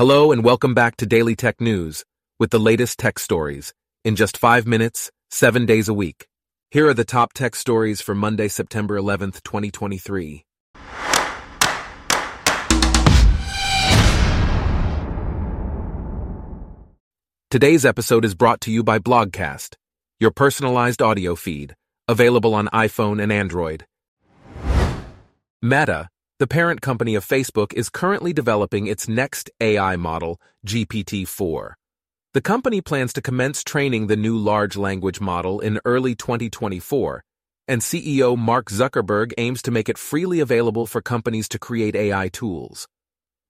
Hello and welcome back to Daily Tech News with the latest tech stories in just five minutes, seven days a week. Here are the top tech stories for Monday, September 11th, 2023. Today's episode is brought to you by Blogcast, your personalized audio feed, available on iPhone and Android. Meta, the parent company of Facebook, is currently developing its next AI model, GPT 4. The company plans to commence training the new large language model in early 2024, and CEO Mark Zuckerberg aims to make it freely available for companies to create AI tools.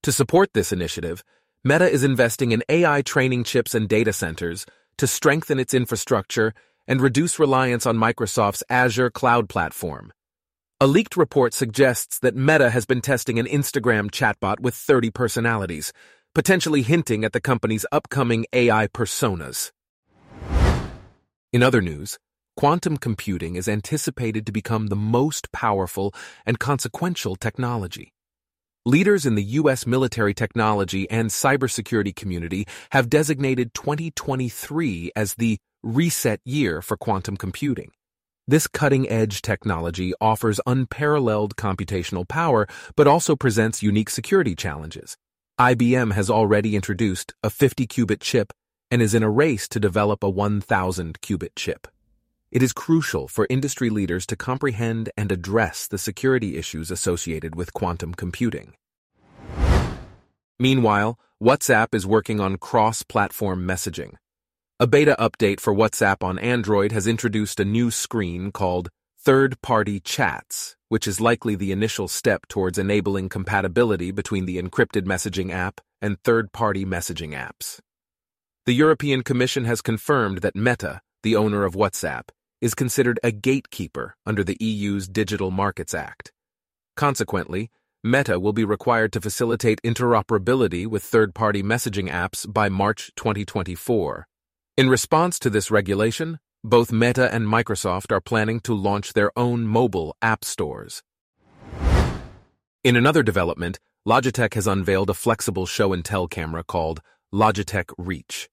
To support this initiative, Meta is investing in AI training chips and data centers to strengthen its infrastructure and reduce reliance on Microsoft's Azure cloud platform. A leaked report suggests that Meta has been testing an Instagram chatbot with 30 personalities, potentially hinting at the company's upcoming AI personas. In other news, quantum computing is anticipated to become the most powerful and consequential technology. Leaders in the U.S. military technology and cybersecurity community have designated 2023 as the reset year for quantum computing. This cutting edge technology offers unparalleled computational power, but also presents unique security challenges. IBM has already introduced a 50 qubit chip and is in a race to develop a 1000 qubit chip. It is crucial for industry leaders to comprehend and address the security issues associated with quantum computing. Meanwhile, WhatsApp is working on cross platform messaging. A beta update for WhatsApp on Android has introduced a new screen called Third Party Chats, which is likely the initial step towards enabling compatibility between the encrypted messaging app and third party messaging apps. The European Commission has confirmed that Meta, the owner of WhatsApp, is considered a gatekeeper under the EU's Digital Markets Act. Consequently, Meta will be required to facilitate interoperability with third party messaging apps by March 2024. In response to this regulation, both Meta and Microsoft are planning to launch their own mobile app stores. In another development, Logitech has unveiled a flexible show and tell camera called Logitech Reach.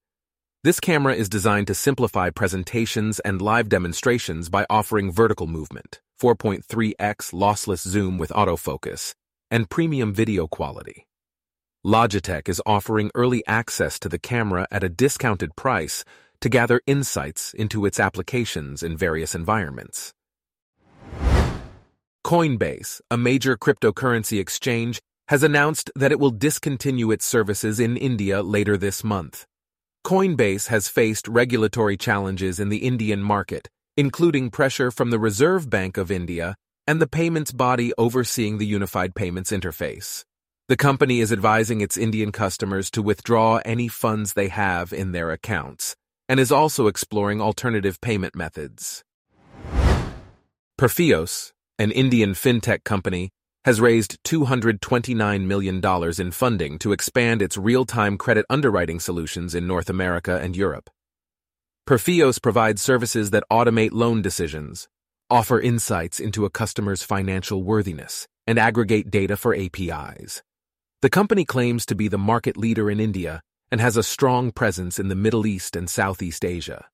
This camera is designed to simplify presentations and live demonstrations by offering vertical movement, 4.3x lossless zoom with autofocus, and premium video quality. Logitech is offering early access to the camera at a discounted price to gather insights into its applications in various environments. Coinbase, a major cryptocurrency exchange, has announced that it will discontinue its services in India later this month. Coinbase has faced regulatory challenges in the Indian market, including pressure from the Reserve Bank of India and the payments body overseeing the Unified Payments Interface. The company is advising its Indian customers to withdraw any funds they have in their accounts and is also exploring alternative payment methods. Perfios, an Indian fintech company, has raised $229 million in funding to expand its real-time credit underwriting solutions in North America and Europe. Perfios provides services that automate loan decisions, offer insights into a customer's financial worthiness, and aggregate data for APIs. The company claims to be the market leader in India and has a strong presence in the Middle East and Southeast Asia.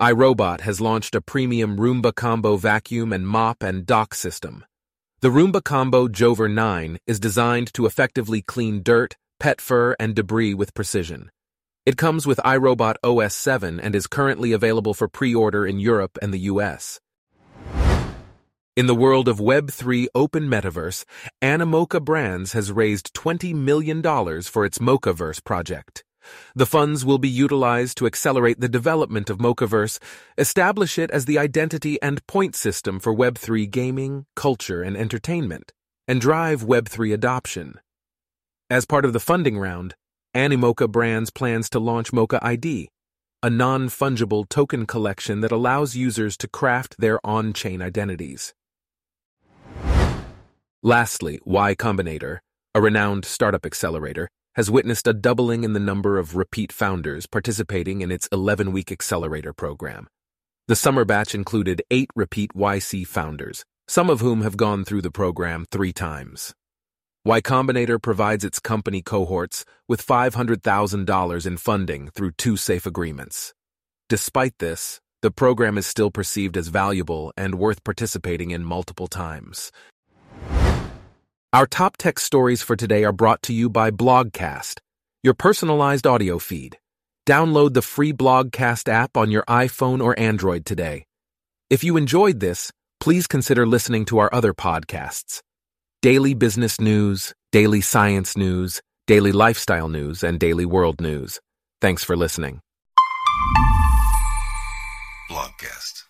iRobot has launched a premium Roomba Combo vacuum and mop and dock system the Roomba Combo Jover 9 is designed to effectively clean dirt, pet fur, and debris with precision. It comes with iRobot OS 7 and is currently available for pre-order in Europe and the US. In the world of Web3 Open Metaverse, Animoca Brands has raised $20 million for its Mocaverse project. The funds will be utilized to accelerate the development of Mocaverse, establish it as the identity and point system for Web3 gaming, culture, and entertainment, and drive Web3 adoption. As part of the funding round, Animoca Brands plans to launch Moca ID, a non-fungible token collection that allows users to craft their on-chain identities. Lastly, Y Combinator, a renowned startup accelerator, has witnessed a doubling in the number of repeat founders participating in its 11 week accelerator program. The summer batch included eight repeat YC founders, some of whom have gone through the program three times. Y Combinator provides its company cohorts with $500,000 in funding through two safe agreements. Despite this, the program is still perceived as valuable and worth participating in multiple times. Our top tech stories for today are brought to you by Blogcast, your personalized audio feed. Download the free Blogcast app on your iPhone or Android today. If you enjoyed this, please consider listening to our other podcasts daily business news, daily science news, daily lifestyle news, and daily world news. Thanks for listening. Blogcast.